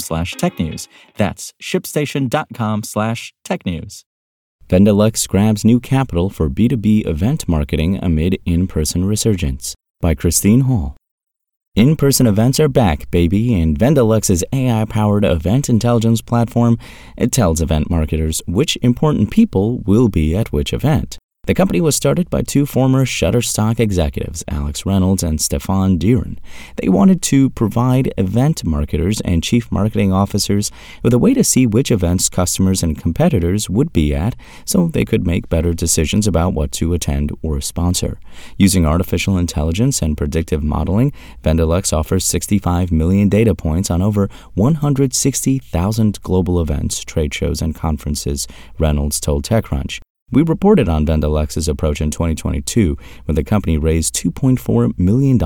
slash technews. That's shipstation.com slash technews. Vendelux grabs new capital for B2B event marketing amid in person resurgence by Christine Hall. In person events are back, baby, and Vendelux's AI powered event intelligence platform it tells event marketers which important people will be at which event. The company was started by two former Shutterstock executives, Alex Reynolds and Stefan Dieren. They wanted to provide event marketers and chief marketing officers with a way to see which events customers and competitors would be at so they could make better decisions about what to attend or sponsor. Using artificial intelligence and predictive modeling, Vendelux offers 65 million data points on over 160,000 global events, trade shows, and conferences, Reynolds told TechCrunch. We reported on Vendelux's approach in 2022 when the company raised $2.4 million.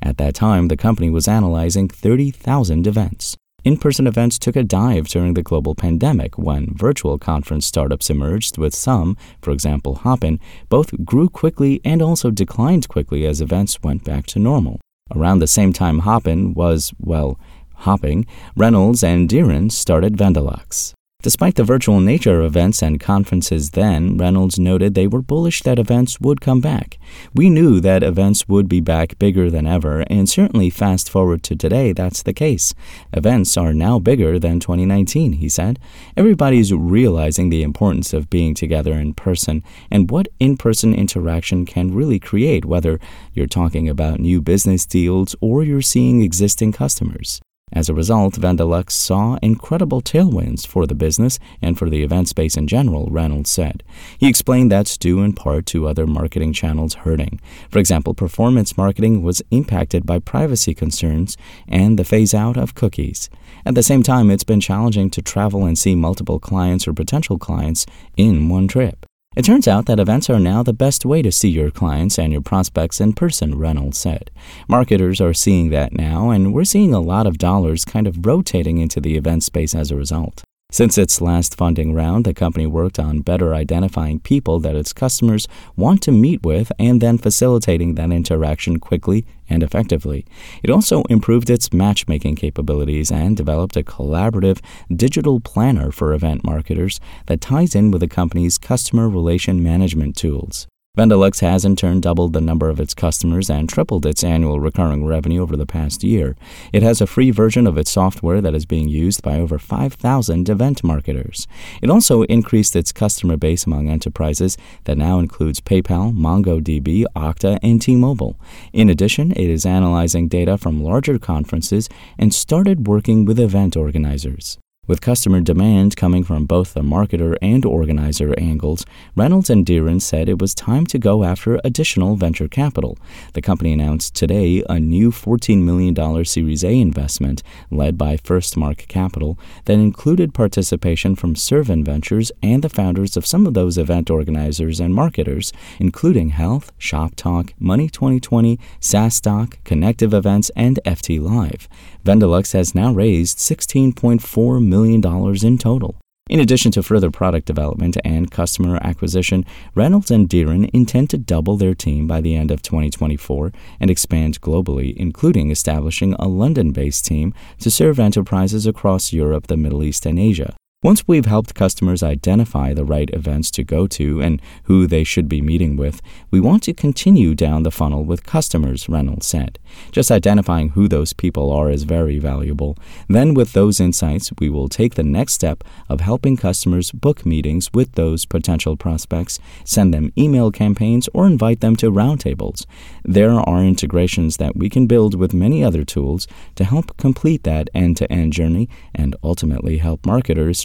At that time, the company was analyzing 30,000 events. In person events took a dive during the global pandemic when virtual conference startups emerged, with some, for example Hopin, both grew quickly and also declined quickly as events went back to normal. Around the same time Hopin was, well, hopping, Reynolds and Dieren started Vendelux. Despite the virtual nature of events and conferences then, Reynolds noted they were bullish that events would come back. We knew that events would be back bigger than ever, and certainly fast forward to today, that's the case. Events are now bigger than 2019, he said. Everybody's realizing the importance of being together in person and what in person interaction can really create, whether you're talking about new business deals or you're seeing existing customers. As a result, Vendelux saw incredible tailwinds for the business and for the event space in general, Reynolds said. He explained that's due in part to other marketing channels hurting. For example, performance marketing was impacted by privacy concerns and the phase out of cookies. At the same time, it's been challenging to travel and see multiple clients or potential clients in one trip. It turns out that events are now the best way to see your clients and your prospects in person, Reynolds said. Marketers are seeing that now, and we're seeing a lot of dollars kind of rotating into the event space as a result. Since its last funding round, the company worked on better identifying people that its customers want to meet with and then facilitating that interaction quickly and effectively. It also improved its matchmaking capabilities and developed a collaborative digital planner for event marketers that ties in with the company's customer relation management tools. Vendelux has in turn doubled the number of its customers and tripled its annual recurring revenue over the past year. It has a free version of its software that is being used by over 5,000 event marketers. It also increased its customer base among enterprises that now includes PayPal, MongoDB, Okta, and T-Mobile. In addition, it is analyzing data from larger conferences and started working with event organizers. With customer demand coming from both the marketer and organizer angles, Reynolds and Dieren said it was time to go after additional venture capital. The company announced today a new $14 million Series A investment led by Firstmark Capital that included participation from Servan Ventures and the founders of some of those event organizers and marketers, including Health, Shop Talk, Money 2020, SaaStock, Connective Events, and FT Live. Vendelux has now raised $16.4 million in total. In addition to further product development and customer acquisition, Reynolds and Dieren intend to double their team by the end of 2024 and expand globally, including establishing a London based team to serve enterprises across Europe, the Middle East, and Asia. Once we've helped customers identify the right events to go to and who they should be meeting with, we want to continue down the funnel with customers, Reynolds said. Just identifying who those people are is very valuable. Then, with those insights, we will take the next step of helping customers book meetings with those potential prospects, send them email campaigns, or invite them to roundtables. There are integrations that we can build with many other tools to help complete that end to end journey and ultimately help marketers